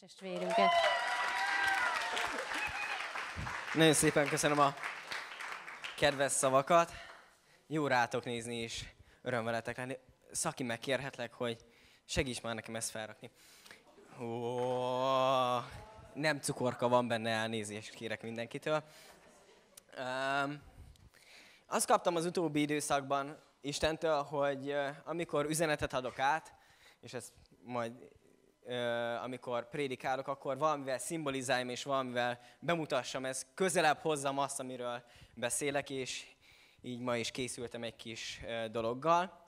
testvérünket. Nagyon szépen köszönöm a kedves szavakat. Jó rátok nézni, és öröm veletek lenni. Szaki, megkérhetlek, hogy segíts már nekem ezt felrakni. Ó, nem cukorka van benne, elnézést kérek mindenkitől. Um, azt kaptam az utóbbi időszakban Istentől, hogy amikor üzenetet adok át, és ezt majd amikor prédikálok, akkor valamivel szimbolizálom és valamivel bemutassam, ez közelebb hozzam azt, amiről beszélek, és így ma is készültem egy kis dologgal.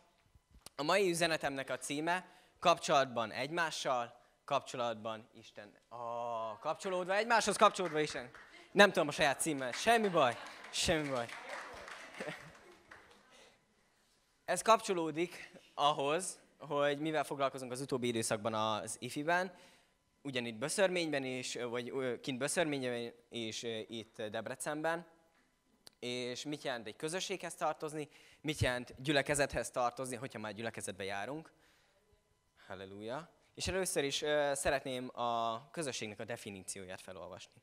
A mai üzenetemnek a címe kapcsolatban egymással, kapcsolatban Isten. A kapcsolódva egymáshoz, kapcsolódva Isten. Nem tudom a saját címmel. Semmi baj, semmi baj. Ez kapcsolódik ahhoz, hogy mivel foglalkozunk az utóbbi időszakban az IFI-ben, ugyanitt Böszörményben is, vagy kint Böszörményben és itt Debrecenben, és mit jelent egy közösséghez tartozni, mit jelent gyülekezethez tartozni, hogyha már gyülekezetbe járunk. Halleluja. És először is szeretném a közösségnek a definícióját felolvasni.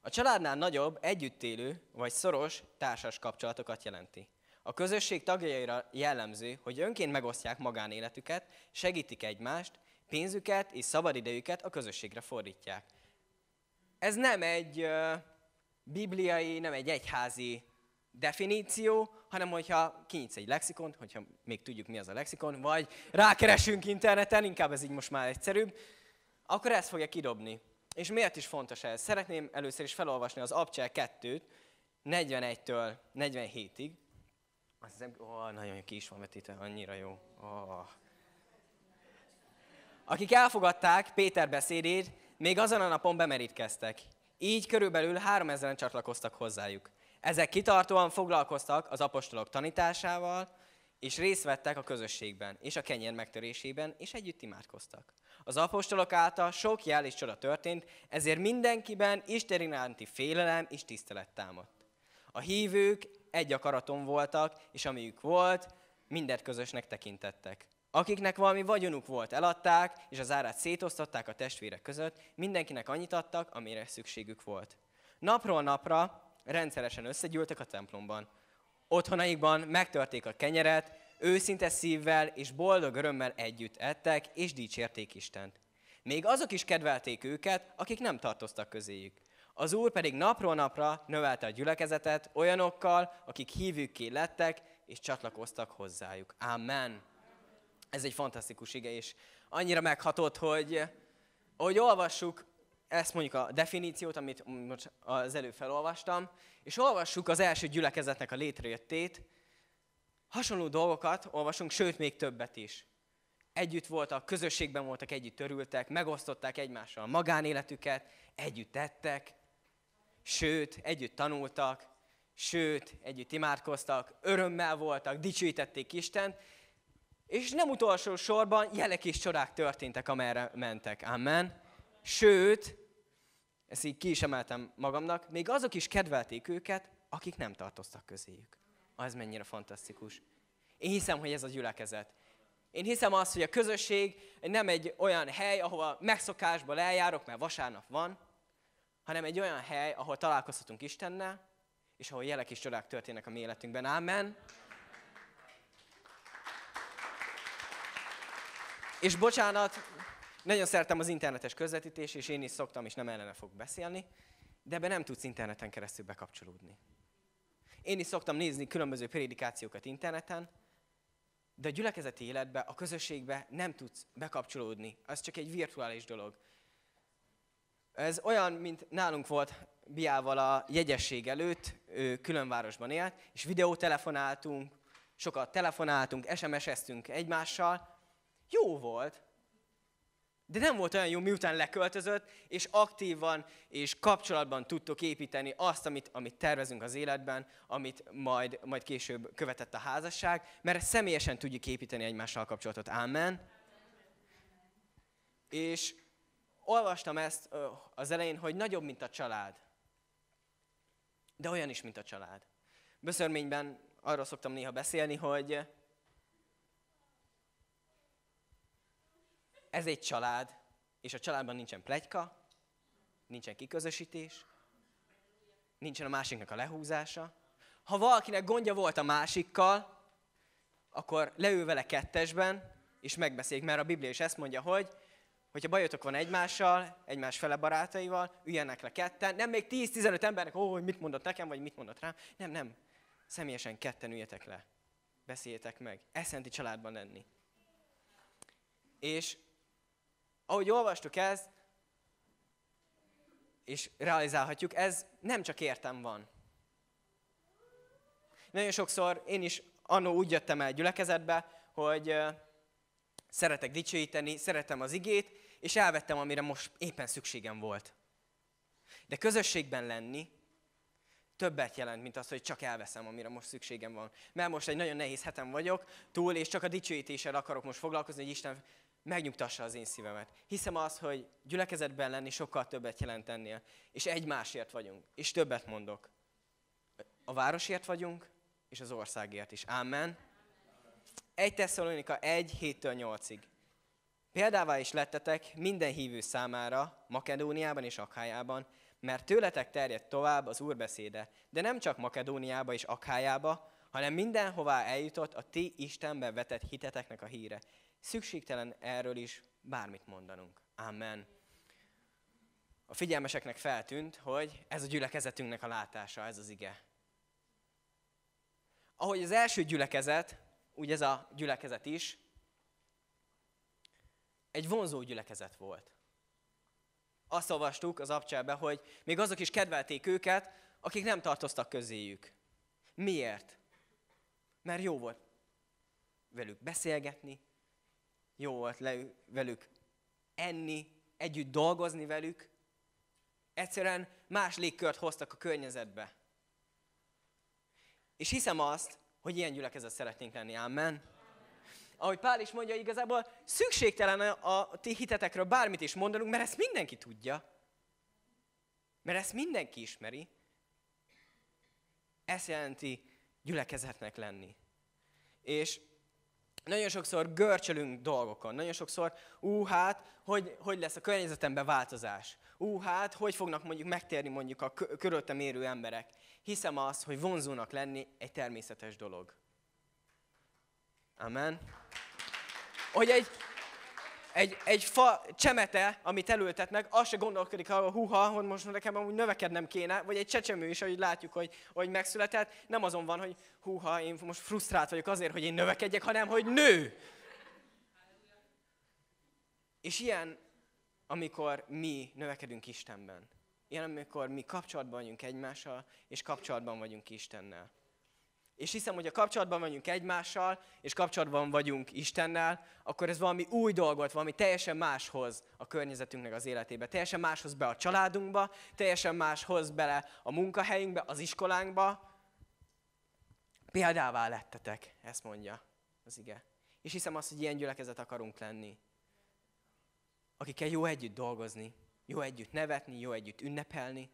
A családnál nagyobb, együttélő vagy szoros társas kapcsolatokat jelenti. A közösség tagjaira jellemző, hogy önként megosztják magánéletüket, segítik egymást, pénzüket és szabadidejüket a közösségre fordítják. Ez nem egy bibliai, nem egy egyházi definíció, hanem hogyha kinyitsz egy lexikont, hogyha még tudjuk mi az a lexikon, vagy rákeresünk interneten, inkább ez így most már egyszerűbb, akkor ezt fogja kidobni. És miért is fontos ez? Szeretném először is felolvasni az Abcsel 2-t, 41-től 47-ig. Azt hiszem, ó, nagyon ki is van vetítve, annyira jó. Ó. Akik elfogadták Péter beszédét, még azon a napon bemerítkeztek. Így körülbelül 3000-en csatlakoztak hozzájuk. Ezek kitartóan foglalkoztak az apostolok tanításával, és részt vettek a közösségben, és a kenyér megtörésében, és együtt imádkoztak. Az apostolok által sok jel és csoda történt, ezért mindenkiben Isten iránti félelem és tisztelet támadt. A hívők egy akaraton voltak, és amiük volt, mindent közösnek tekintettek. Akiknek valami vagyonuk volt, eladták, és az árát szétosztották a testvérek között, mindenkinek annyit adtak, amire szükségük volt. Napról napra rendszeresen összegyűltek a templomban. Otthonaikban megtörték a kenyeret, őszinte szívvel és boldog örömmel együtt ettek, és dicsérték Istent. Még azok is kedvelték őket, akik nem tartoztak közéjük. Az Úr pedig napról napra növelte a gyülekezetet olyanokkal, akik hívőkké lettek, és csatlakoztak hozzájuk. Amen. Ez egy fantasztikus ige, és annyira meghatott, hogy ahogy olvassuk ezt mondjuk a definíciót, amit most az előbb felolvastam, és olvassuk az első gyülekezetnek a létrejöttét, hasonló dolgokat olvasunk, sőt még többet is. Együtt voltak, közösségben voltak, együtt törültek, megosztották egymással a magánéletüket, együtt tettek, sőt, együtt tanultak, sőt, együtt imádkoztak, örömmel voltak, dicsőítették Istent, és nem utolsó sorban jelek és csodák történtek, amerre mentek. Amen. Sőt, ezt így ki is emeltem magamnak, még azok is kedvelték őket, akik nem tartoztak közéjük. Az mennyire fantasztikus. Én hiszem, hogy ez a gyülekezet. Én hiszem azt, hogy a közösség nem egy olyan hely, ahova megszokásból eljárok, mert vasárnap van, hanem egy olyan hely, ahol találkozhatunk Istennel, és ahol jelek és csodák történnek a mi életünkben. Amen. És bocsánat, nagyon szeretem az internetes közvetítés, és én is szoktam, és nem ellene fog beszélni, de ebbe nem tudsz interneten keresztül bekapcsolódni. Én is szoktam nézni különböző prédikációkat interneten, de a gyülekezeti életbe, a közösségbe nem tudsz bekapcsolódni. Ez csak egy virtuális dolog. Ez olyan, mint nálunk volt Biával a jegyesség előtt, ő külön városban élt, és videótelefonáltunk, sokat telefonáltunk, SMS-eztünk egymással. Jó volt, de nem volt olyan jó, miután leköltözött, és aktívan és kapcsolatban tudtok építeni azt, amit, amit tervezünk az életben, amit majd, majd később követett a házasság, mert személyesen tudjuk építeni egymással kapcsolatot. Amen. És olvastam ezt az elején, hogy nagyobb, mint a család. De olyan is, mint a család. Böszörményben arról szoktam néha beszélni, hogy ez egy család, és a családban nincsen plegyka, nincsen kiközösítés, nincsen a másiknak a lehúzása. Ha valakinek gondja volt a másikkal, akkor leül vele kettesben, és megbeszéljük, mert a Biblia is ezt mondja, hogy hogyha bajotok van egymással, egymás fele barátaival, üljenek le ketten, nem még 10-15 embernek, ó, hogy mit mondott nekem, vagy mit mondott rám. Nem, nem. Személyesen ketten üljetek le. Beszéljetek meg. Eszenti családban lenni. És ahogy olvastuk ezt, és realizálhatjuk, ez nem csak értem van. Nagyon sokszor én is annó úgy jöttem el gyülekezetbe, hogy szeretek dicsőíteni, szeretem az igét, és elvettem, amire most éppen szükségem volt. De közösségben lenni többet jelent, mint az, hogy csak elveszem, amire most szükségem van. Mert most egy nagyon nehéz hetem vagyok túl, és csak a dicsőítéssel akarok most foglalkozni, hogy Isten megnyugtassa az én szívemet. Hiszem az, hogy gyülekezetben lenni sokkal többet jelent ennél, és egymásért vagyunk, és többet mondok. A városért vagyunk, és az országért is. Amen. 1 Tesszalonika 1, 7-től 8-ig. Példává is lettetek minden hívő számára, Makedóniában és Akhájában, mert tőletek terjedt tovább az Úr beszéde, de nem csak Makedóniába és Akhájába, hanem mindenhová eljutott a ti Istenbe vetett hiteteknek a híre. Szükségtelen erről is bármit mondanunk. Amen. A figyelmeseknek feltűnt, hogy ez a gyülekezetünknek a látása, ez az ige. Ahogy az első gyülekezet, úgy ez a gyülekezet is, egy vonzó gyülekezet volt. Azt olvastuk az abcselbe, hogy még azok is kedvelték őket, akik nem tartoztak közéjük. Miért? Mert jó volt velük beszélgetni, jó volt le, velük enni, együtt dolgozni velük. Egyszerűen más légkört hoztak a környezetbe. És hiszem azt, hogy ilyen gyülekezet szeretnénk lenni. Amen. Ahogy Pál is mondja, igazából szükségtelen a, ti hitetekről bármit is mondanunk, mert ezt mindenki tudja. Mert ezt mindenki ismeri. Ez jelenti gyülekezetnek lenni. És nagyon sokszor görcsölünk dolgokon, nagyon sokszor, ú, hát, hogy, hogy lesz a környezetemben változás? Ú, hát, hogy fognak mondjuk megtérni mondjuk a körülöttem érő emberek? Hiszem azt, hogy vonzónak lenni egy természetes dolog. Amen. Hogy egy, egy, egy fa csemete, amit elültetnek, az se gondolkodik arra, húha, hogy most nekem amúgy növekednem kéne, vagy egy csecsemő is, ahogy látjuk, hogy, hogy megszületett, nem azon van, hogy húha, én most frusztrált vagyok azért, hogy én növekedjek, hanem hogy nő. És ilyen, amikor mi növekedünk Istenben. Ilyen, amikor mi kapcsolatban vagyunk egymással, és kapcsolatban vagyunk Istennel és hiszem, hogy a kapcsolatban vagyunk egymással, és kapcsolatban vagyunk Istennel, akkor ez valami új dolgot, valami teljesen máshoz a környezetünknek az életébe. Teljesen máshoz be a családunkba, teljesen máshoz bele a munkahelyünkbe, az iskolánkba. Példává lettetek, ezt mondja az ige. És hiszem azt, hogy ilyen gyülekezet akarunk lenni. Akikkel jó együtt dolgozni, jó együtt nevetni, jó együtt ünnepelni.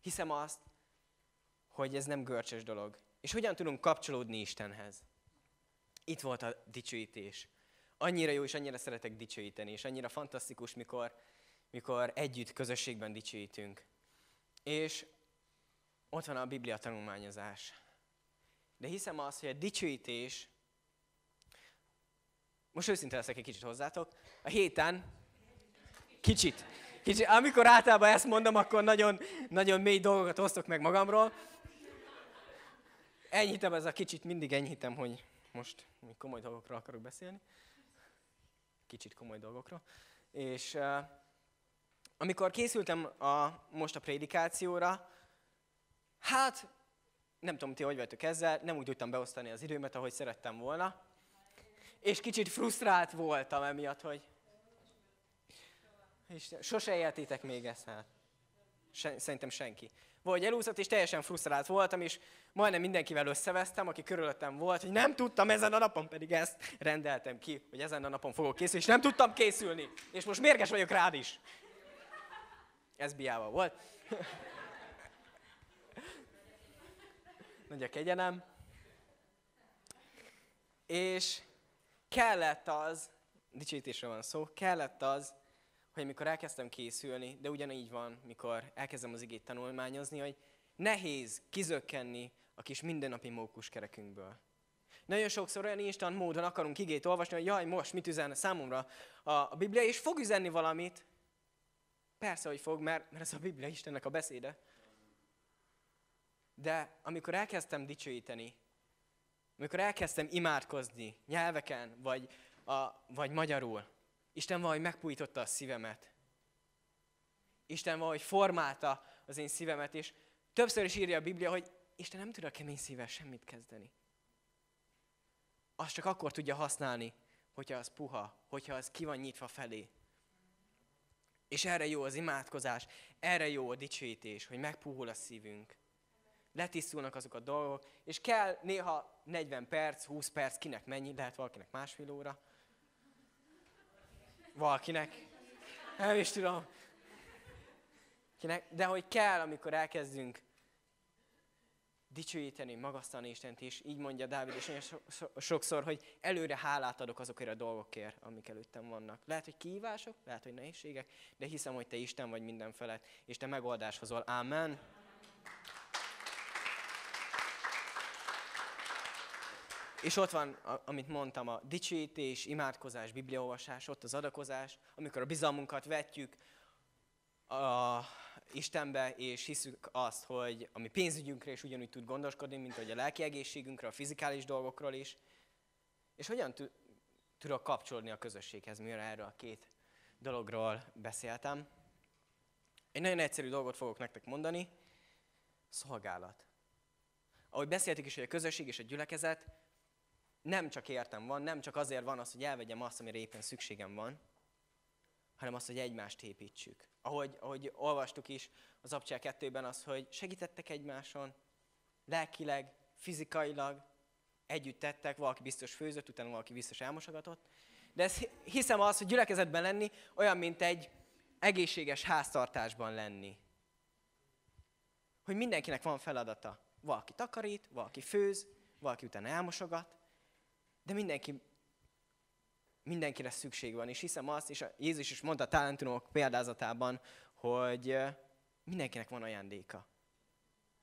Hiszem azt, hogy ez nem görcsös dolog. És hogyan tudunk kapcsolódni Istenhez? Itt volt a dicsőítés. Annyira jó, és annyira szeretek dicsőíteni, és annyira fantasztikus, mikor, mikor együtt, közösségben dicsőítünk. És ott van a Biblia tanulmányozás. De hiszem azt, hogy a dicsőítés, most őszinte leszek egy kicsit hozzátok, a héten, kicsit, kicsit, amikor általában ezt mondom, akkor nagyon, nagyon mély dolgokat hoztok meg magamról, enyhítem ez a kicsit, mindig enyhítem, hogy most komoly dolgokról akarok beszélni. Kicsit komoly dolgokról. És uh, amikor készültem a, most a prédikációra, hát nem tudom, ti hogy vagytok ezzel, nem úgy tudtam beosztani az időmet, ahogy szerettem volna. És kicsit frusztrált voltam emiatt, hogy és sose éltétek még ezt, hát. Szerintem senki vagy elúszott, és teljesen frusztrált voltam, és majdnem mindenkivel összevesztem, aki körülöttem volt, hogy nem tudtam ezen a napon, pedig ezt rendeltem ki, hogy ezen a napon fogok készülni, és nem tudtam készülni. És most mérges vagyok rád is. Ez biával volt. Nagy a kegyenem. És kellett az dicsőítésről van szó, kellett az, hogy amikor elkezdtem készülni, de ugyanígy van, mikor elkezdem az igét tanulmányozni, hogy nehéz kizökkenni a kis mindennapi mókuskerekünkből. Nagyon sokszor olyan instant módon akarunk igét olvasni, hogy jaj, most mit üzen számomra a, a Biblia, és fog üzenni valamit. Persze, hogy fog, mert, mert ez a Biblia Istennek a beszéde. De amikor elkezdtem dicsőíteni, amikor elkezdtem imádkozni nyelveken, vagy, a, vagy magyarul, Isten valahogy megpújította a szívemet. Isten valahogy formálta az én szívemet, és többször is írja a Biblia, hogy Isten nem tud a kemény szívvel semmit kezdeni. Azt csak akkor tudja használni, hogyha az puha, hogyha az ki van nyitva felé. És erre jó az imádkozás, erre jó a dicsőítés, hogy megpuhul a szívünk. Letisztulnak azok a dolgok, és kell néha 40 perc, 20 perc, kinek mennyi, lehet valakinek másfél óra. Valakinek. Nem is tudom. Kinek, de hogy kell, amikor elkezdünk dicsőíteni, magasztalni Istent is, így mondja Dávid, és olyan sokszor, hogy előre hálát adok azokért a dolgokért, amik előttem vannak. Lehet, hogy kihívások, lehet, hogy nehézségek, de hiszem, hogy Te Isten vagy minden felett, és Te megoldás hozol. Amen. És ott van, amit mondtam, a dicsőítés, imádkozás, bibliaolvasás, ott az adakozás, amikor a bizalmunkat vetjük a Istenbe, és hiszük azt, hogy a mi pénzügyünkre is ugyanúgy tud gondoskodni, mint hogy a lelki egészségünkre, a fizikális dolgokról is. És hogyan tudok kapcsolódni a közösséghez, mire erről a két dologról beszéltem. Egy nagyon egyszerű dolgot fogok nektek mondani, szolgálat. Ahogy beszéltük is, hogy a közösség és a gyülekezet nem csak értem van, nem csak azért van az, hogy elvegyem azt, amire éppen szükségem van, hanem azt, hogy egymást építsük. Ahogy, ahogy olvastuk is az Abcsel 2-ben az, hogy segítettek egymáson, lelkileg, fizikailag, együtt tettek, valaki biztos főzött, utána valaki biztos elmosogatott. De ez, hiszem az, hogy gyülekezetben lenni olyan, mint egy egészséges háztartásban lenni. Hogy mindenkinek van feladata. Valaki takarít, valaki főz, valaki utána elmosogat, de mindenki mindenkire szükség van, és hiszem azt, és Jézus is mondta a talentumok példázatában, hogy mindenkinek van ajándéka.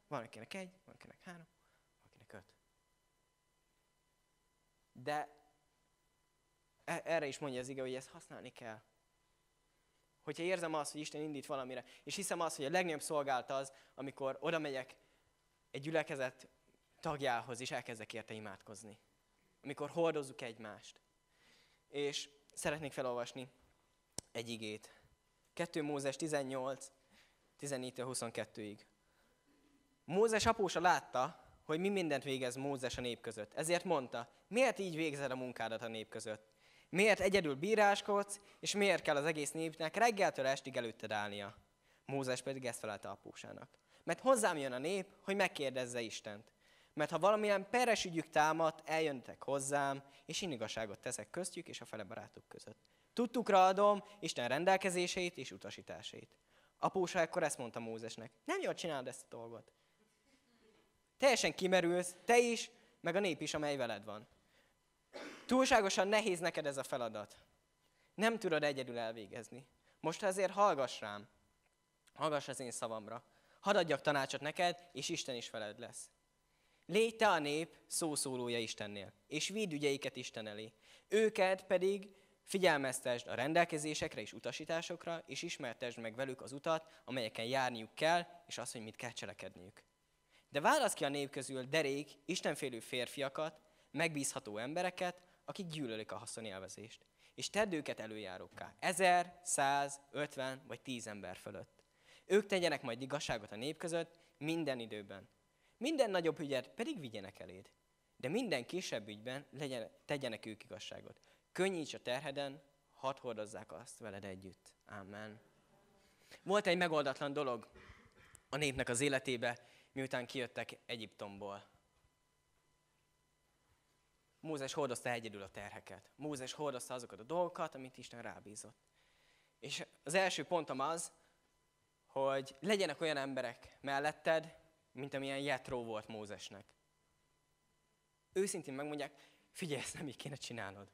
Van akinek egy, van akinek három, van akinek öt. De e- erre is mondja az ige, hogy ezt használni kell. Hogyha érzem azt, hogy Isten indít valamire, és hiszem azt, hogy a legnagyobb szolgált az, amikor oda megyek egy gyülekezet tagjához, és elkezdek érte imádkozni. Amikor hordozzuk egymást és szeretnék felolvasni egy igét. 2 Mózes 18, 14-22-ig. Mózes apósa látta, hogy mi mindent végez Mózes a nép között. Ezért mondta, miért így végzed a munkádat a nép között? Miért egyedül bíráskodsz, és miért kell az egész népnek reggeltől estig előtted állnia? Mózes pedig ezt felelte apósának. Mert hozzám jön a nép, hogy megkérdezze Istent. Mert ha valamilyen peres ügyük támad, eljöntek hozzám, és én igazságot teszek köztjük és a fele barátok között. Tudtukra adom Isten rendelkezéseit és utasításait. Apósa ekkor ezt mondta Mózesnek. Nem jól csinálod ezt a dolgot. Teljesen kimerülsz, te is, meg a nép is, amely veled van. Túlságosan nehéz neked ez a feladat. Nem tudod egyedül elvégezni. Most ezért hallgass rám. Hallgass az én szavamra. Hadd adjak tanácsot neked, és Isten is veled lesz. Légy te a nép szószólója Istennél, és vidd ügyeiket Isten elé. Őket pedig figyelmeztesd a rendelkezésekre és utasításokra, és ismertesd meg velük az utat, amelyeken járniuk kell, és azt, hogy mit kell cselekedniük. De válasz ki a nép közül derék, istenfélő férfiakat, megbízható embereket, akik gyűlölik a haszonélvezést. És tedd őket előjárókká, ezer, száz, ötven vagy tíz ember fölött. Ők tegyenek majd igazságot a nép között minden időben, minden nagyobb ügyet pedig vigyenek eléd. De minden kisebb ügyben legyen, tegyenek ők igazságot. Könnyíts a terheden, hadd hordozzák azt veled együtt. Amen. Volt egy megoldatlan dolog a népnek az életébe, miután kijöttek Egyiptomból. Mózes hordozta egyedül a terheket. Mózes hordozta azokat a dolgokat, amit Isten rábízott. És az első pontom az, hogy legyenek olyan emberek melletted, mint amilyen Jetró volt Mózesnek. Őszintén megmondják, figyelj, ezt nem így kéne csinálnod.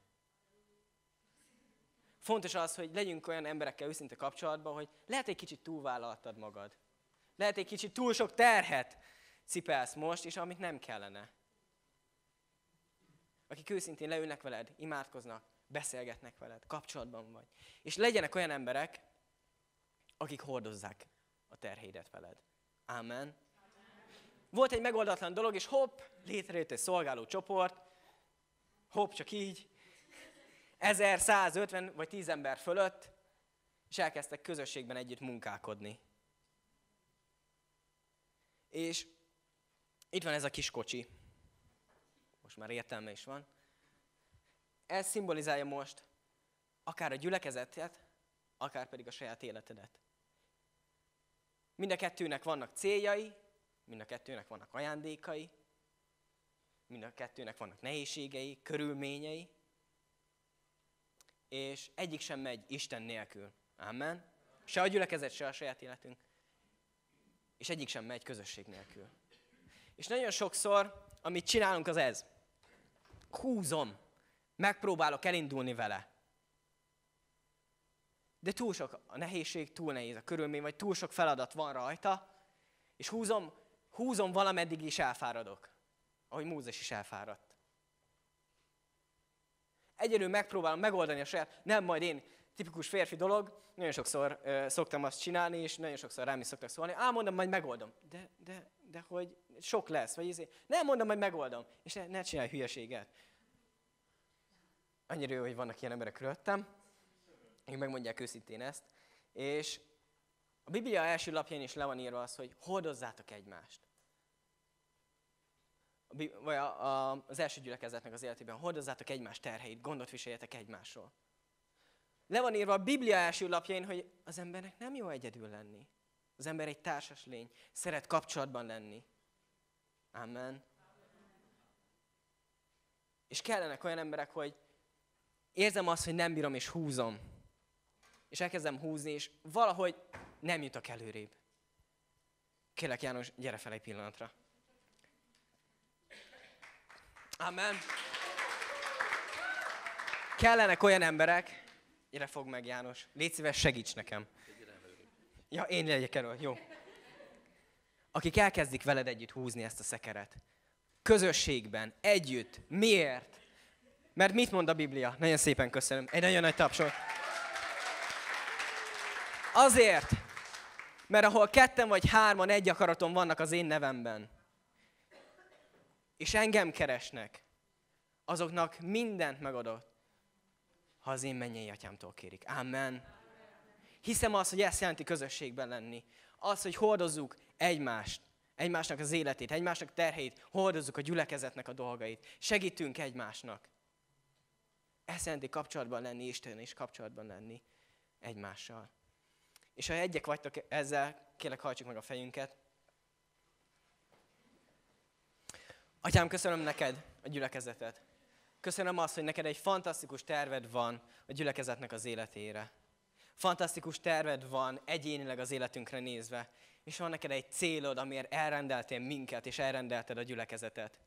fontos az, hogy legyünk olyan emberekkel őszinte kapcsolatban, hogy lehet egy kicsit túlvállaltad magad. Lehet egy kicsit túl sok terhet cipelsz most, és amit nem kellene. Akik őszintén leülnek veled, imádkoznak, beszélgetnek veled, kapcsolatban vagy. És legyenek olyan emberek, akik hordozzák a terhédet veled. Amen. Volt egy megoldatlan dolog, és hopp, létrejött egy szolgáló csoport, hopp, csak így, 1150 vagy 10 ember fölött, és elkezdtek közösségben együtt munkálkodni. És itt van ez a kis kocsi. Most már értelme is van. Ez szimbolizálja most akár a gyülekezetet, akár pedig a saját életedet. Mind a kettőnek vannak céljai, mind a kettőnek vannak ajándékai, mind a kettőnek vannak nehézségei, körülményei, és egyik sem megy Isten nélkül. Amen. Se a gyülekezet, se a saját életünk. És egyik sem megy közösség nélkül. És nagyon sokszor, amit csinálunk, az ez. Húzom, megpróbálok elindulni vele. De túl sok a nehézség, túl nehéz a körülmény, vagy túl sok feladat van rajta, és húzom, húzom valameddig is elfáradok. Ahogy Mózes is elfáradt. Egyedül megpróbálom megoldani a saját, nem majd én, tipikus férfi dolog, nagyon sokszor ö, szoktam azt csinálni, és nagyon sokszor rám is szoktak szólni, á, mondom, majd megoldom. De, de, de hogy sok lesz, vagy izé. Nem mondom, majd megoldom. És ne, ne csinálj hülyeséget. Annyira jó, hogy vannak ilyen emberek körülöttem, akik megmondják őszintén ezt. És a Biblia első lapján is le van írva az, hogy hordozzátok egymást vagy az első gyülekezetnek az életében, hordozzátok egymás terheit, gondot viseljetek egymásról. Le van írva a Biblia első lapjain, hogy az embernek nem jó egyedül lenni. Az ember egy társas lény, szeret kapcsolatban lenni. Amen. És kellenek olyan emberek, hogy érzem azt, hogy nem bírom és húzom. És elkezdem húzni, és valahogy nem jutok előrébb. Kérlek János, gyere fel egy pillanatra. Amen. Kellenek olyan emberek, gyere fog meg János, légy szíves, segíts nekem. Ja, én legyek erről, jó. Akik elkezdik veled együtt húzni ezt a szekeret. Közösségben, együtt. Miért? Mert mit mond a Biblia? Nagyon szépen köszönöm. Egy nagyon nagy tapsot. Azért, mert ahol ketten vagy hárman egy akaraton vannak az én nevemben, és engem keresnek, azoknak mindent megadott, ha az én mennyei atyámtól kérik. Amen. Hiszem azt, hogy ezt jelenti közösségben lenni. Az, hogy hordozzuk egymást, egymásnak az életét, egymásnak terheit, hordozzuk a gyülekezetnek a dolgait, segítünk egymásnak. Ezt jelenti kapcsolatban lenni, Isten és kapcsolatban lenni egymással. És ha egyek vagytok ezzel, kérlek hajtsuk meg a fejünket. Atyám, köszönöm neked a gyülekezetet. Köszönöm azt, hogy neked egy fantasztikus terved van a gyülekezetnek az életére. Fantasztikus terved van egyénileg az életünkre nézve, és van neked egy célod, amiért elrendeltél minket, és elrendelted a gyülekezetet.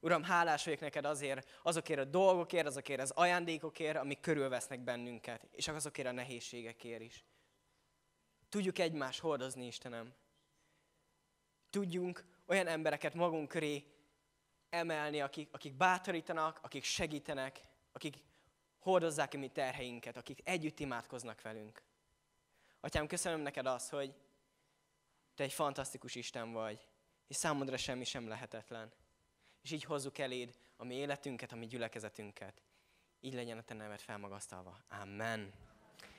Uram, hálás vagyok neked azért, azokért a dolgokért, azokért az ajándékokért, amik körülvesznek bennünket, és azokért a nehézségekért is. Tudjuk egymást hordozni, Istenem. Tudjunk olyan embereket magunk köré emelni, akik, akik bátorítanak, akik segítenek, akik hordozzák a mi terheinket, akik együtt imádkoznak velünk. Atyám, köszönöm neked azt, hogy te egy fantasztikus Isten vagy, és számodra semmi sem lehetetlen. És így hozzuk eléd a mi életünket, a mi gyülekezetünket. Így legyen a te neved felmagasztalva. Amen.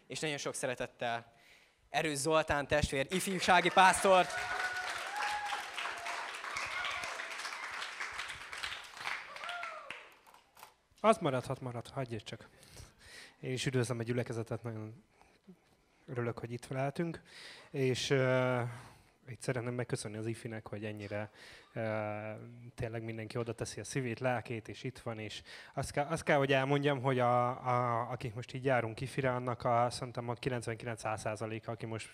És nagyon sok szeretettel Erős Zoltán testvér, ifjúsági pásztort, Az maradhat, marad, hagyj csak. Én is üdvözlöm a gyülekezetet, nagyon örülök, hogy itt lehetünk. És uh, itt szeretném megköszönni az IFI-nek, hogy ennyire uh, tényleg mindenki oda teszi a szívét, lelkét, és itt van. És azt kell, azt kell hogy elmondjam, hogy a, a, akik most így járunk IFI-re, annak a, szerintem a 99%-a, aki most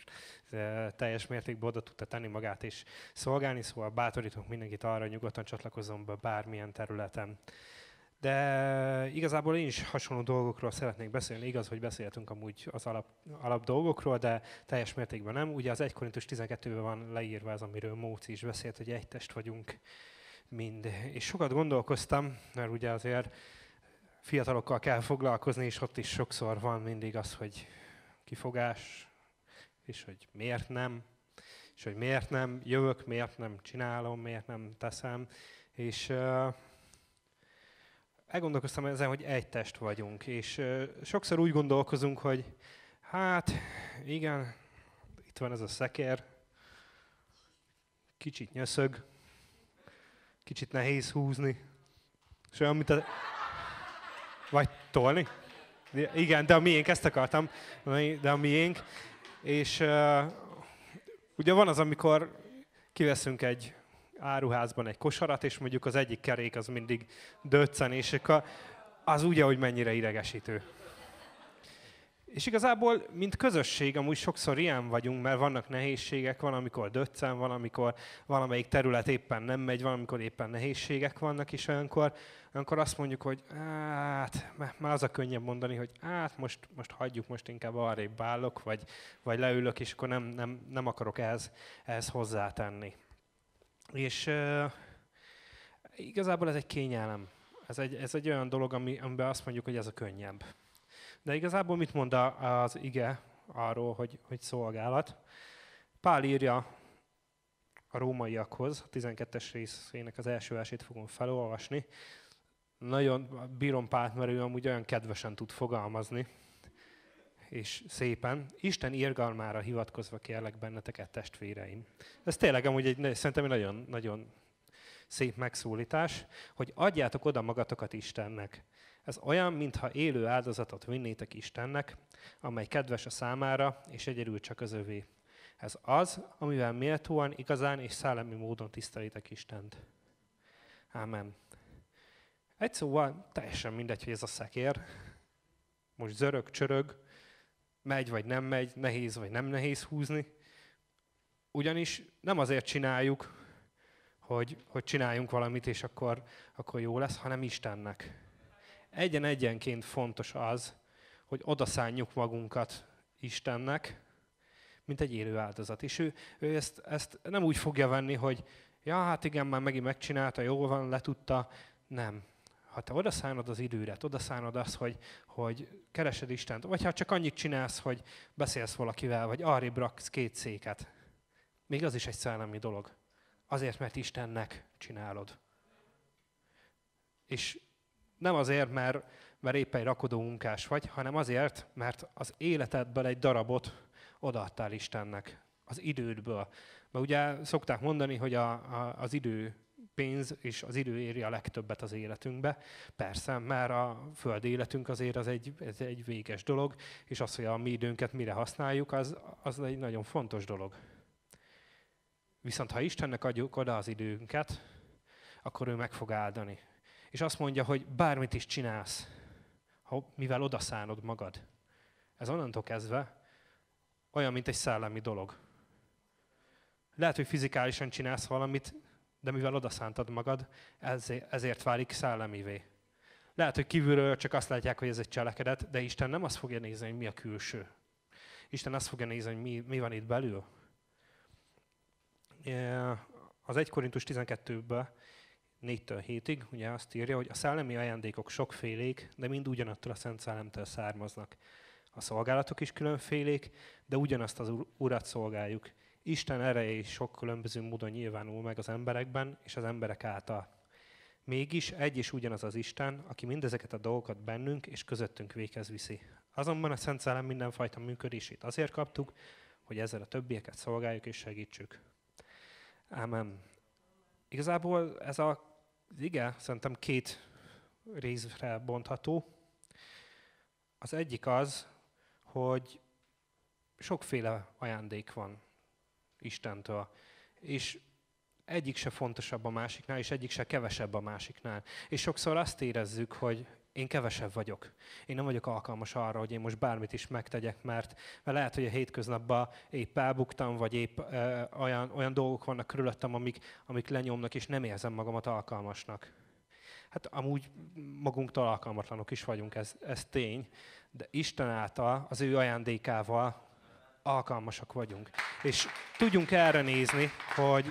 uh, teljes mértékben oda tudta tenni magát és szolgálni, szóval bátorítok mindenkit arra, hogy nyugodtan csatlakozzon be bármilyen területen De igazából én is hasonló dolgokról szeretnék beszélni. Igaz, hogy beszéltünk amúgy az alap, alap dolgokról, de teljes mértékben nem. Ugye az 1 Korintus 12-ben van leírva ez, amiről Móci is beszélt, hogy egy test vagyunk mind. És sokat gondolkoztam, mert ugye azért fiatalokkal kell foglalkozni, és ott is sokszor van mindig az, hogy kifogás, és hogy miért nem, és hogy miért nem jövök, miért nem csinálom, miért nem teszem. És uh, elgondolkoztam ezen, hogy egy test vagyunk, és sokszor úgy gondolkozunk, hogy hát igen, itt van ez a szekér, kicsit nyöszög, kicsit nehéz húzni, és olyan, mint a... Vagy tolni? Igen, de a miénk, ezt akartam, de a miénk. És uh, ugye van az, amikor kiveszünk egy áruházban egy kosarat, és mondjuk az egyik kerék az mindig döccen, és az úgy, hogy mennyire idegesítő. És igazából, mint közösség, amúgy sokszor ilyen vagyunk, mert vannak nehézségek, van, amikor döccen, van, amikor valamelyik terület éppen nem megy, van, amikor éppen nehézségek vannak, és olyankor, olyankor azt mondjuk, hogy hát, már az a könnyebb mondani, hogy hát most, most hagyjuk, most inkább arrébb állok, vagy, vagy leülök, és akkor nem, nem, nem akarok ehhez, ehhez hozzátenni. És uh, igazából ez egy kényelem. Ez egy, ez egy olyan dolog, ami, amiben azt mondjuk, hogy ez a könnyebb. De igazából mit mond az ige arról, hogy, hogy szolgálat? Pál írja a rómaiakhoz, a 12-es részének az első versét fogom felolvasni. Nagyon bírom Pált, mert ő amúgy olyan kedvesen tud fogalmazni, és szépen. Isten irgalmára hivatkozva kérlek benneteket, testvéreim. Ez tényleg amúgy egy, szerintem egy nagyon, nagyon szép megszólítás, hogy adjátok oda magatokat Istennek. Ez olyan, mintha élő áldozatot vinnétek Istennek, amely kedves a számára, és egyedül csak az övé. Ez az, amivel méltóan, igazán és szellemi módon tisztelitek Istent. Ámen. Egy szóval teljesen mindegy, hogy ez a szekér. Most zörög, csörög, megy vagy nem megy, nehéz vagy nem nehéz húzni. Ugyanis nem azért csináljuk, hogy, hogy csináljunk valamit, és akkor, akkor jó lesz, hanem Istennek egyen-egyenként fontos az, hogy odaszánjuk magunkat Istennek, mint egy élő áldozat. És ő, ő ezt, ezt nem úgy fogja venni, hogy ja, hát igen, már megint megcsinálta, jól van, letudta. Nem. Ha te odaszánod az időret, odaszánod azt, hogy, hogy keresed Istent, vagy ha csak annyit csinálsz, hogy beszélsz valakivel, vagy arrébb raksz két széket, még az is egy szellemi dolog. Azért, mert Istennek csinálod. És nem azért, mert, mert éppen egy rakodó munkás vagy, hanem azért, mert az életedből egy darabot odaadtál Istennek, az idődből. Mert ugye szokták mondani, hogy a, a, az idő pénz és az idő éri a legtöbbet az életünkbe. Persze, mert a földi életünk azért az egy, ez egy véges dolog, és az, hogy a mi időnket mire használjuk, az, az egy nagyon fontos dolog. Viszont ha Istennek adjuk oda az időnket, akkor ő meg fog áldani. És azt mondja, hogy bármit is csinálsz, ha, mivel odaszánod magad. Ez onnantól kezdve olyan, mint egy szellemi dolog. Lehet, hogy fizikálisan csinálsz valamit, de mivel odaszántad magad, ezért, válik szellemivé. Lehet, hogy kívülről csak azt látják, hogy ez egy cselekedet, de Isten nem azt fogja nézni, hogy mi a külső. Isten azt fogja nézni, hogy mi, mi van itt belül. Az 1 Korintus 12-ben 4-től 7-ig, ugye azt írja, hogy a szellemi ajándékok sokfélék, de mind ugyanattól a Szent Szellemtől származnak. A szolgálatok is különfélék, de ugyanazt az Urat szolgáljuk. Isten ereje sok különböző módon nyilvánul meg az emberekben és az emberek által. Mégis egy és ugyanaz az Isten, aki mindezeket a dolgokat bennünk és közöttünk véghez viszi. Azonban a Szent Szellem mindenfajta működését azért kaptuk, hogy ezzel a többieket szolgáljuk és segítsük. Amen. Igazából ez a igen, szerintem két részre bontható. Az egyik az, hogy sokféle ajándék van Istentől, és egyik se fontosabb a másiknál, és egyik se kevesebb a másiknál. És sokszor azt érezzük, hogy én kevesebb vagyok. Én nem vagyok alkalmas arra, hogy én most bármit is megtegyek, mert, mert lehet, hogy a hétköznapban épp elbuktam, vagy épp ö, olyan, olyan dolgok vannak körülöttem, amik, amik lenyomnak, és nem érzem magamat alkalmasnak. Hát amúgy magunktól alkalmatlanok is vagyunk, ez, ez tény, de Isten által, az ő ajándékával alkalmasak vagyunk. És tudjunk erre nézni, hogy,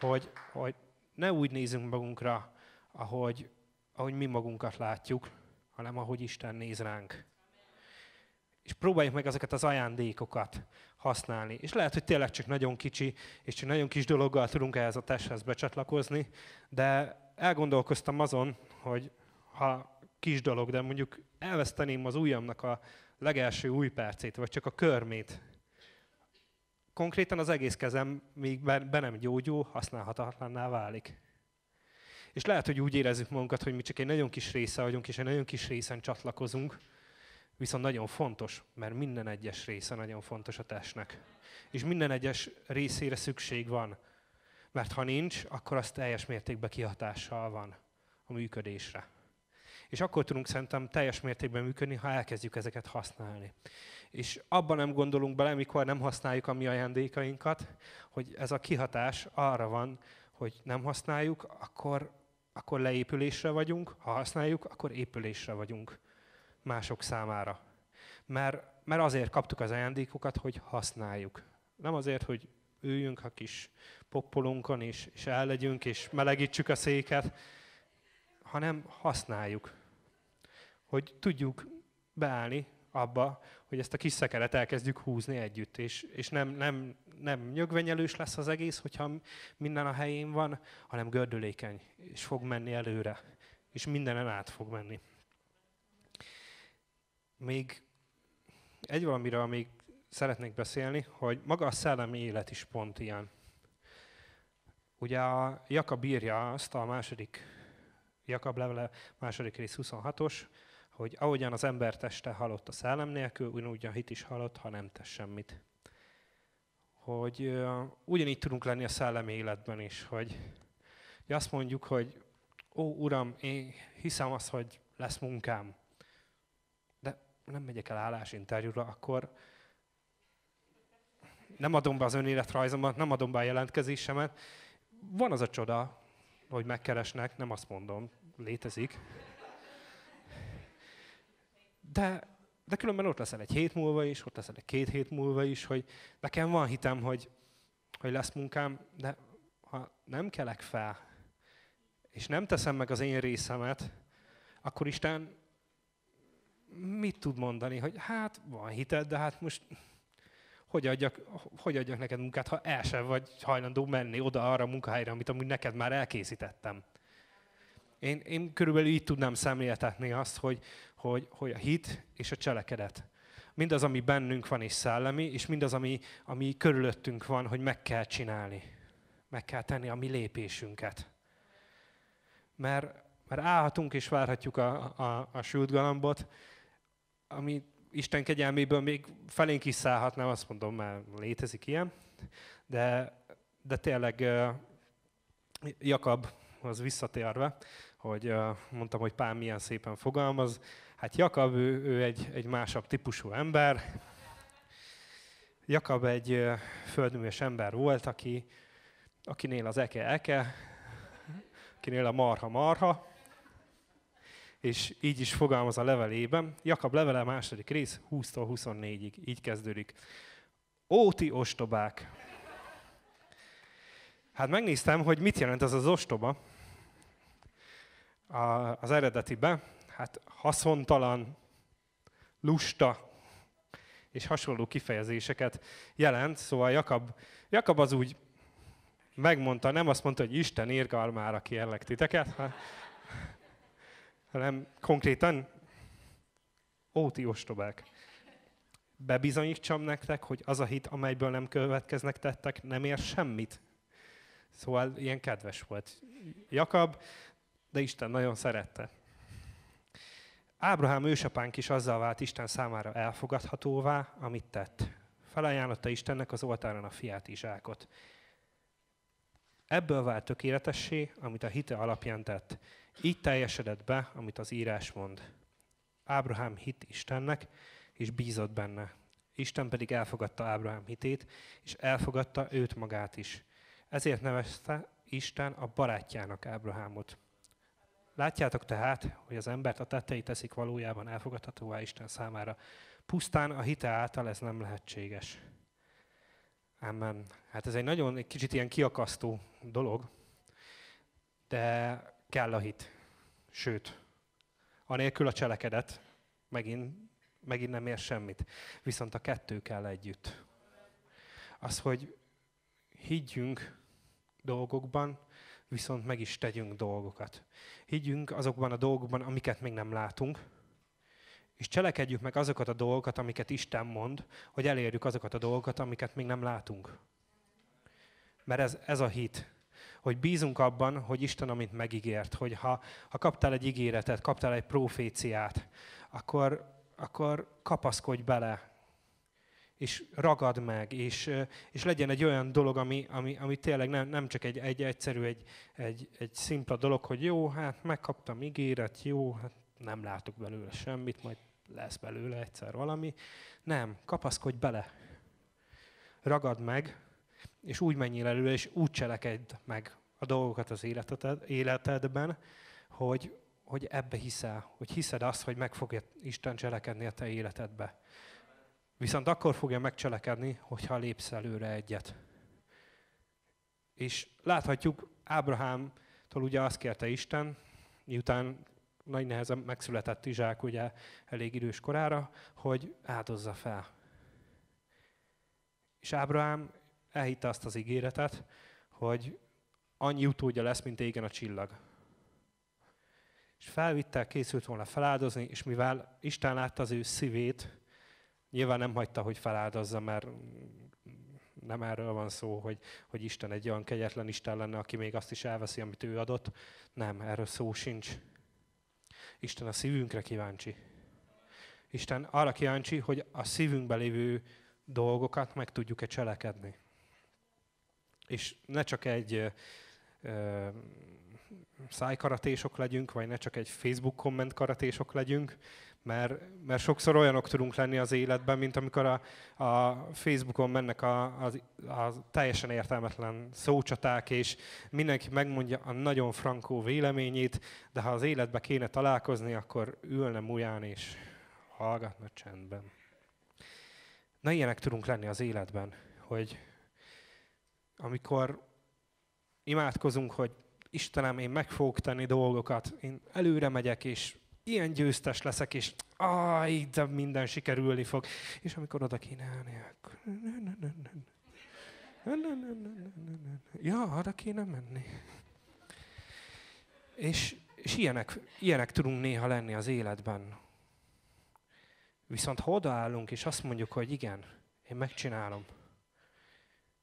hogy, hogy ne úgy nézünk magunkra, ahogy, ahogy mi magunkat látjuk, hanem ahogy Isten néz ránk. És próbáljuk meg ezeket az ajándékokat használni. És lehet, hogy tényleg csak nagyon kicsi, és csak nagyon kis dologgal tudunk ehhez a testhez becsatlakozni, de elgondolkoztam azon, hogy ha kis dolog, de mondjuk elveszteném az ujjamnak a legelső új percét, vagy csak a körmét, konkrétan az egész kezem még be, nem gyógyul, használhatatlanná válik. És lehet, hogy úgy érezzük magunkat, hogy mi csak egy nagyon kis része vagyunk, és egy nagyon kis részen csatlakozunk, viszont nagyon fontos, mert minden egyes része nagyon fontos a testnek. És minden egyes részére szükség van. Mert ha nincs, akkor az teljes mértékben kihatással van a működésre. És akkor tudunk szerintem teljes mértékben működni, ha elkezdjük ezeket használni. És abban nem gondolunk bele, mikor nem használjuk a mi ajándékainkat, hogy ez a kihatás arra van, hogy nem használjuk, akkor, akkor leépülésre vagyunk, ha használjuk, akkor épülésre vagyunk mások számára. Mert, mert azért kaptuk az ajándékokat, hogy használjuk. Nem azért, hogy üljünk a kis poppolunkon, és, és ellegyünk, és melegítsük a széket, hanem használjuk. Hogy tudjuk beállni abba, hogy ezt a kis szekeret elkezdjük húzni együtt, és, és nem, nem, nem nyögvenyelős lesz az egész, hogyha minden a helyén van, hanem gördülékeny, és fog menni előre, és mindenen át fog menni. Még egy valamiről még szeretnék beszélni, hogy maga a szellemi élet is pont ilyen. Ugye a Jakab írja azt a második, Jakab levele második rész 26-os, hogy ahogyan az ember teste halott a szellem nélkül, ugyanúgy a hit is halott, ha nem tesz semmit. Hogy uh, ugyanígy tudunk lenni a szellemi életben is, hogy, hogy azt mondjuk, hogy ó, Uram, én hiszem azt, hogy lesz munkám, de nem megyek el állásinterjúra, akkor nem adom be az önéletrajzomat, nem adom be a jelentkezésemet. Van az a csoda, hogy megkeresnek, nem azt mondom, létezik. De, de különben ott leszel egy hét múlva is, ott leszel egy két hét múlva is, hogy nekem van hitem, hogy, hogy lesz munkám, de ha nem kelek fel, és nem teszem meg az én részemet, akkor Isten mit tud mondani, hogy hát van hited, de hát most hogy adjak, hogy adjak neked munkát, ha el sem vagy hajlandó menni oda arra a munkahelyre, amit amúgy neked már elkészítettem. Én, én körülbelül így tudnám szemléltetni azt, hogy, hogy, hogy a hit és a cselekedet. Mindaz, ami bennünk van és szellemi, és mindaz, ami, ami körülöttünk van, hogy meg kell csinálni. Meg kell tenni a mi lépésünket. Mert, mert állhatunk és várhatjuk a, a, a sült ami Isten kegyelméből még felénk is szállhat, nem azt mondom, mert létezik ilyen, de, de tényleg Jakab, az visszatérve, hogy mondtam, hogy Pál milyen szépen fogalmaz, hát Jakab, ő, ő egy, egy másabb típusú ember, Jakab egy földműves ember volt, aki, akinél az eke eke, akinél a marha marha, és így is fogalmaz a levelében. Jakab levele második rész, 20-tól 24-ig, így kezdődik. Ó, ti ostobák! Hát megnéztem, hogy mit jelent ez az ostoba az eredetibe. Hát haszontalan, lusta és hasonló kifejezéseket jelent. Szóval Jakab, Jakab az úgy megmondta, nem azt mondta, hogy Isten írgalmára kérlek titeket, hanem konkrétan óti ostobák. Bebizonyítsam nektek, hogy az a hit, amelyből nem következnek tettek, nem ér semmit. Szóval ilyen kedves volt Jakab, de Isten nagyon szerette. Ábrahám ősapánk is azzal vált Isten számára elfogadhatóvá, amit tett. Felajánlotta Istennek az oltáron a fiát Izsákot. Ebből vált tökéletessé, amit a hite alapján tett. Így teljesedett be, amit az írás mond. Ábrahám hit Istennek, és bízott benne. Isten pedig elfogadta Ábrahám hitét, és elfogadta őt magát is. Ezért nevezte Isten a barátjának Ábrahámot. Látjátok tehát, hogy az embert a tettei teszik valójában elfogadhatóvá Isten számára. Pusztán a hite által ez nem lehetséges. Amen. Hát ez egy nagyon, egy kicsit ilyen kiakasztó dolog, de kell a hit. Sőt, anélkül a cselekedet megint, megint nem ér semmit. Viszont a kettő kell együtt. Az, hogy higgyünk dolgokban, viszont meg is tegyünk dolgokat. Higgyünk azokban a dolgokban, amiket még nem látunk, és cselekedjük meg azokat a dolgokat, amiket Isten mond, hogy elérjük azokat a dolgokat, amiket még nem látunk. Mert ez, ez a hit. Hogy bízunk abban, hogy Isten, amit megígért, hogy ha, ha kaptál egy ígéretet, kaptál egy proféciát, akkor, akkor kapaszkodj bele, és ragad meg, és, és legyen egy olyan dolog, ami, ami, ami tényleg nem, nem csak egy, egy egyszerű, egy, egy, egy szimpla dolog, hogy jó, hát megkaptam ígéret, jó, hát nem látok belőle semmit, majd lesz belőle egyszer valami. Nem, kapaszkodj bele. Ragad meg, és úgy menjél előre, és úgy cselekedj meg a dolgokat az életeted, életedben, hogy, hogy ebbe hiszel, hogy hiszed azt, hogy meg fogja Isten cselekedni a te életedbe. Viszont akkor fogja megcselekedni, hogyha lépsz előre egyet. És láthatjuk, Ábrahámtól ugye azt kérte Isten, miután nagy nehezen megszületett Izsák ugye elég idős korára, hogy áldozza fel. És Ábrahám elhitte azt az ígéretet, hogy annyi utódja lesz, mint égen a csillag. És felvitte, készült volna feláldozni, és mivel Isten látta az ő szívét, nyilván nem hagyta, hogy feláldozza, mert nem erről van szó, hogy, hogy Isten egy olyan kegyetlen Isten lenne, aki még azt is elveszi, amit ő adott. Nem, erről szó sincs. Isten a szívünkre kíváncsi. Isten arra kíváncsi, hogy a szívünkben lévő dolgokat meg tudjuk-e cselekedni. És ne csak egy ö, szájkaratésok legyünk, vagy ne csak egy Facebook komment karatésok legyünk, mert, mert sokszor olyanok tudunk lenni az életben, mint amikor a, a Facebookon mennek a, a, a teljesen értelmetlen szócsaták, és mindenki megmondja a nagyon frankó véleményét, de ha az életbe kéne találkozni, akkor ülne muján és hallgatna csendben. Na ilyenek tudunk lenni az életben, hogy amikor imádkozunk, hogy Istenem, én meg fogok tenni dolgokat, én előre megyek, és ilyen győztes leszek, és aj, de minden sikerülni fog. És amikor oda kéne állni, akkor... Ja, arra kéne menni. És, és ilyenek, ilyenek tudunk néha lenni az életben. Viszont ha odaállunk, és azt mondjuk, hogy igen, én megcsinálom,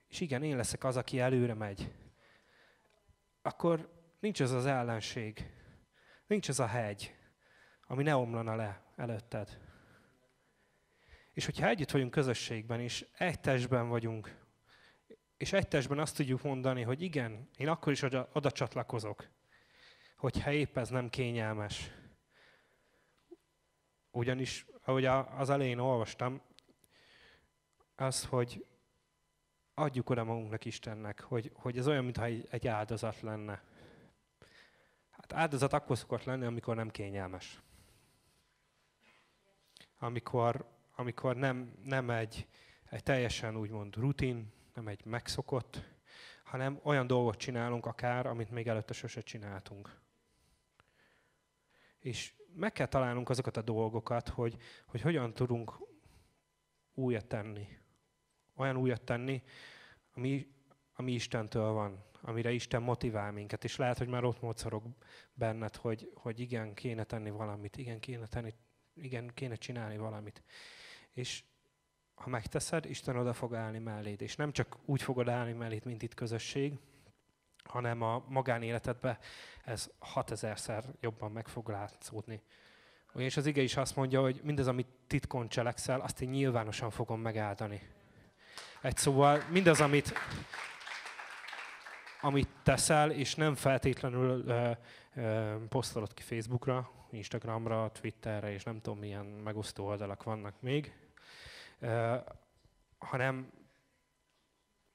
és igen, én leszek az, aki előre megy, akkor nincs az az ellenség, nincs az a hegy, ami ne omlana le előtted. És hogyha együtt vagyunk közösségben, és egy testben vagyunk, és egy testben azt tudjuk mondani, hogy igen, én akkor is oda, oda csatlakozok, hogyha épp ez nem kényelmes. Ugyanis, ahogy az elején olvastam, az, hogy adjuk oda magunknak Istennek, hogy, hogy ez olyan, mintha egy, egy áldozat lenne. Hát áldozat akkor szokott lenni, amikor nem kényelmes amikor, amikor nem, nem egy, egy teljesen úgymond rutin, nem egy megszokott, hanem olyan dolgot csinálunk akár, amit még előtte sose csináltunk. És meg kell találnunk azokat a dolgokat, hogy, hogy hogyan tudunk újat tenni. Olyan újat tenni, ami, ami Istentől van, amire Isten motivál minket. És lehet, hogy már ott mocorog benned, hogy, hogy igen, kéne tenni valamit, igen, kéne tenni igen, kéne csinálni valamit. És ha megteszed, Isten oda fog állni melléd. És nem csak úgy fogod állni melléd, mint itt közösség, hanem a magánéletedben ez 6000-szer jobban meg fog látszódni. És az ige is azt mondja, hogy mindez, amit titkon cselekszel, azt én nyilvánosan fogom megáldani. Egy szóval mindaz, amit, amit teszel, és nem feltétlenül uh, uh, posztolod ki Facebookra, Instagramra, Twitterre, és nem tudom milyen megosztó oldalak vannak még, hanem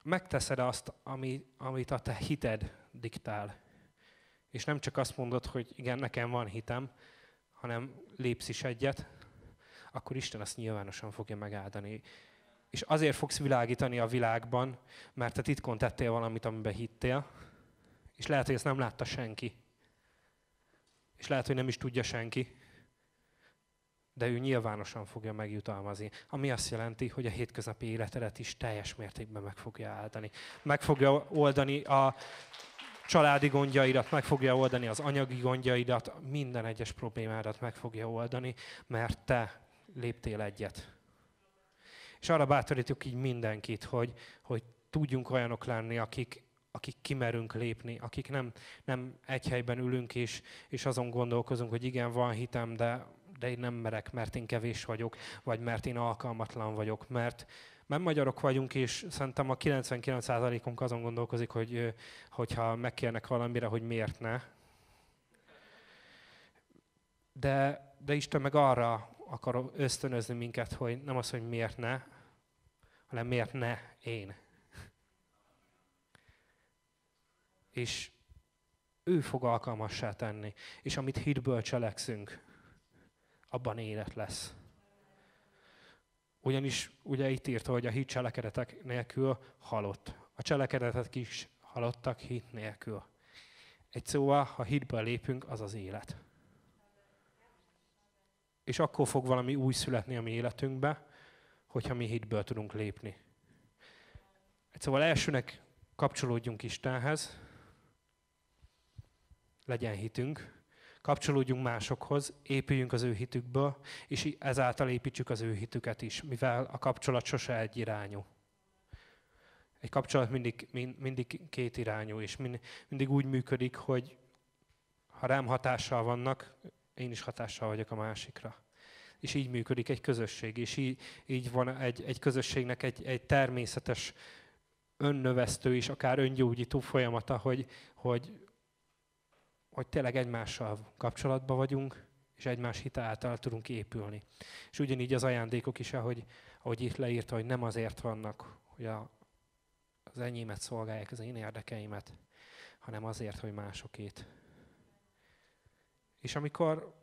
megteszed azt, ami, amit a te hited diktál. és nem csak azt mondod, hogy igen, nekem van hitem, hanem lépsz is egyet, akkor Isten azt nyilvánosan fogja megáldani. És azért fogsz világítani a világban, mert te titkon tettél valamit, amiben hittél, és lehet, hogy ezt nem látta senki. És lehet, hogy nem is tudja senki, de ő nyilvánosan fogja megjutalmazni. Ami azt jelenti, hogy a hétköznapi életedet is teljes mértékben meg fogja áldani. Meg fogja oldani a családi gondjaidat, meg fogja oldani az anyagi gondjaidat, minden egyes problémádat meg fogja oldani, mert te léptél egyet. És arra bátorítjuk így mindenkit, hogy, hogy tudjunk olyanok lenni, akik, akik kimerünk lépni, akik nem, nem egy helyben ülünk és, és azon gondolkozunk, hogy igen, van hitem, de, de én nem merek, mert én kevés vagyok, vagy mert én alkalmatlan vagyok, mert, mert magyarok vagyunk, és szerintem a 99%-unk azon gondolkozik, hogy hogyha megkérnek valamire, hogy miért ne. De, de Isten meg arra akar ösztönözni minket, hogy nem az, hogy miért ne, hanem miért ne én. És ő fog alkalmassá tenni. És amit hitből cselekszünk, abban élet lesz. Ugyanis ugye itt írta, hogy a hit cselekedetek nélkül halott. A cselekedetek is halottak hit nélkül. Egy szóval, ha hitből lépünk, az az élet. És akkor fog valami új születni a mi életünkbe, hogyha mi hitből tudunk lépni. Egy szóval elsőnek kapcsolódjunk Istenhez, legyen hitünk, kapcsolódjunk másokhoz, épüljünk az ő hitükből, és ezáltal építsük az ő hitüket is, mivel a kapcsolat sose egy irányú. Egy kapcsolat mindig, mindig két irányú, és mindig úgy működik, hogy ha rám hatással vannak, én is hatással vagyok a másikra. És így működik egy közösség, és így, így van egy, egy közösségnek egy, egy természetes önnövesztő és akár öngyógyító folyamata, hogy, hogy hogy tényleg egymással kapcsolatban vagyunk, és egymás hite által tudunk épülni. És ugyanígy az ajándékok is, ahogy, ahogy itt leírta, hogy nem azért vannak, hogy a, az enyémet szolgálják, az én érdekeimet, hanem azért, hogy másokét. És amikor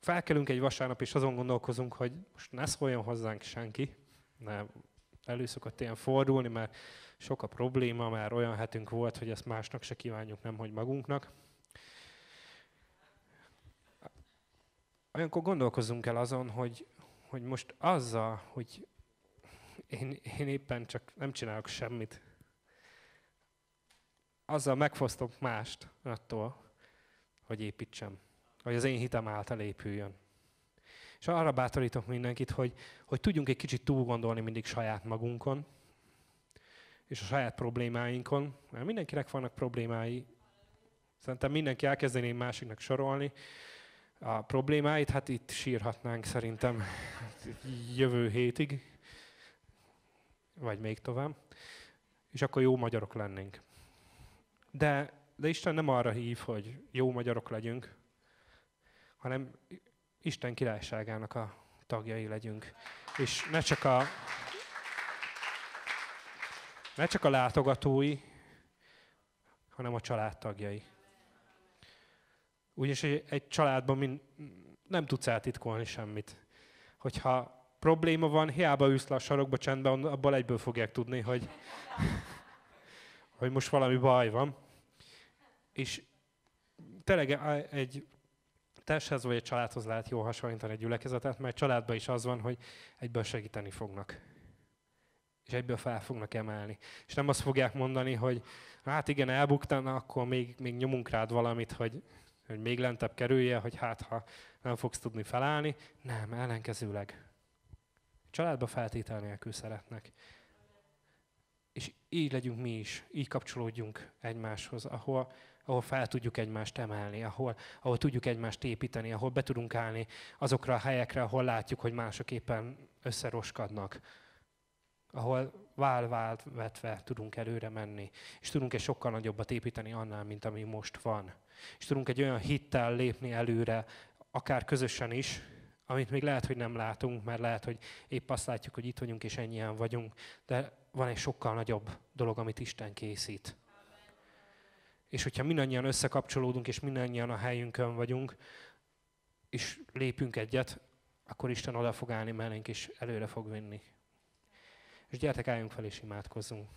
felkelünk egy vasárnap, és azon gondolkozunk, hogy most ne szóljon hozzánk senki, ne előszokott ilyen fordulni, mert sok a probléma, már olyan hetünk volt, hogy ezt másnak se kívánjuk, nem hogy magunknak, olyankor gondolkozunk el azon, hogy, hogy most azzal, hogy én, én éppen csak nem csinálok semmit, azzal megfosztok mást attól, hogy építsem, hogy az én hitem által épüljön. És arra bátorítok mindenkit, hogy, hogy tudjunk egy kicsit túl gondolni mindig saját magunkon, és a saját problémáinkon, mert mindenkinek vannak problémái. Szerintem mindenki elkezdené másiknak sorolni, a problémáit, hát itt sírhatnánk szerintem jövő hétig, vagy még tovább, és akkor jó magyarok lennénk. De, de Isten nem arra hív, hogy jó magyarok legyünk, hanem Isten királyságának a tagjai legyünk. És ne csak a, ne csak a látogatói, hanem a családtagjai. Úgyis egy családban mind, nem tudsz eltitkolni semmit. Hogyha probléma van, hiába ülsz le a sarokba csendben, abból egyből fogják tudni, hogy, hogy most valami baj van. És tényleg egy testhez vagy egy családhoz lehet jól hasonlítani egy gyülekezetet, mert családban is az van, hogy egyből segíteni fognak. És egyből fel fognak emelni. És nem azt fogják mondani, hogy hát igen, elbuktál, akkor még, még nyomunk rád valamit, hogy hogy még lentebb kerülje, hogy hát ha nem fogsz tudni felállni. Nem, ellenkezőleg. Családba feltétel nélkül szeretnek. És így legyünk mi is, így kapcsolódjunk egymáshoz, ahol, ahol fel tudjuk egymást emelni, ahol, ahol tudjuk egymást építeni, ahol be tudunk állni azokra a helyekre, ahol látjuk, hogy mások éppen összeroskadnak, ahol vál-vált vetve tudunk előre menni, és tudunk egy sokkal nagyobbat építeni annál, mint ami most van. És tudunk egy olyan hittel lépni előre, akár közösen is, amit még lehet, hogy nem látunk, mert lehet, hogy épp azt látjuk, hogy itt vagyunk és ennyien vagyunk, de van egy sokkal nagyobb dolog, amit Isten készít. És hogyha mindannyian összekapcsolódunk, és mindannyian a helyünkön vagyunk, és lépünk egyet, akkor Isten oda fog állni mellénk, és előre fog vinni. És gyertek, álljunk fel, és imádkozzunk.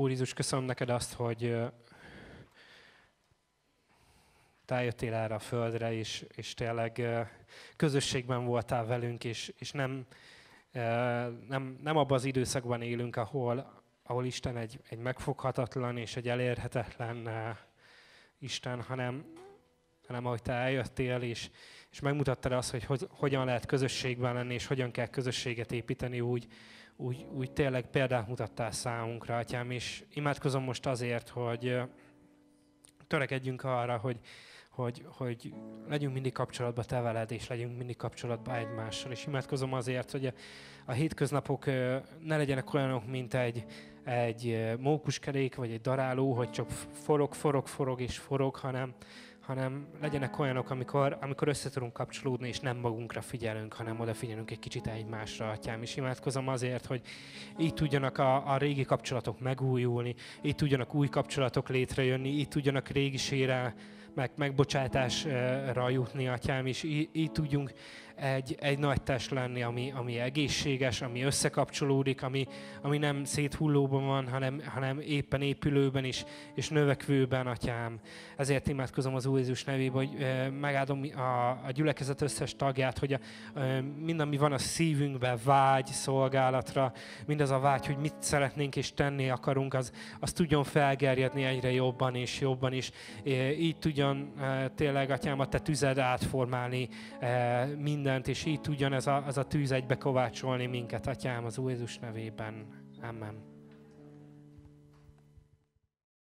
Úr Jézus, köszönöm neked azt, hogy te eljöttél erre a földre, és, és tényleg közösségben voltál velünk, és, és nem, nem, nem abban az időszakban élünk, ahol, ahol Isten egy, egy megfoghatatlan és egy elérhetetlen Isten, hanem, hanem ahogy te eljöttél, és, és megmutattad azt, hogy, hogy hogyan lehet közösségben lenni, és hogyan kell közösséget építeni, úgy, úgy, úgy tényleg példát mutattál számunkra, atyám, és imádkozom most azért, hogy törekedjünk arra, hogy, hogy, hogy legyünk mindig kapcsolatban te veled, és legyünk mindig kapcsolatban egymással. És imádkozom azért, hogy a, a hétköznapok ne legyenek olyanok, mint egy, egy mókuskerék, vagy egy daráló, hogy csak forog, forog, forog és forog, hanem, hanem legyenek olyanok, amikor, amikor össze tudunk kapcsolódni, és nem magunkra figyelünk, hanem odafigyelünk egy kicsit egymásra, atyám. És imádkozom azért, hogy így tudjanak a, a régi kapcsolatok megújulni, így tudjanak új kapcsolatok létrejönni, így tudjanak régisére meg, megbocsátásra jutni, atyám, és így, így tudjunk egy, egy nagy test lenni, ami, ami egészséges, ami összekapcsolódik, ami, ami nem széthullóban van, hanem, hanem éppen épülőben is, és növekvőben, atyám. Ezért imádkozom az Úr Jézus nevében, hogy megáldom a, a gyülekezet összes tagját, hogy a, mind, ami van a szívünkben, vágy szolgálatra, mindaz a vágy, hogy mit szeretnénk és tenni akarunk, az, az tudjon felgerjedni egyre jobban és jobban is. Így tudjon tényleg, atyám, a te tüzed átformálni minden mindent, és így tudjon ez a, az a tűz egybe kovácsolni minket, Atyám, az Úr Jézus nevében. Amen.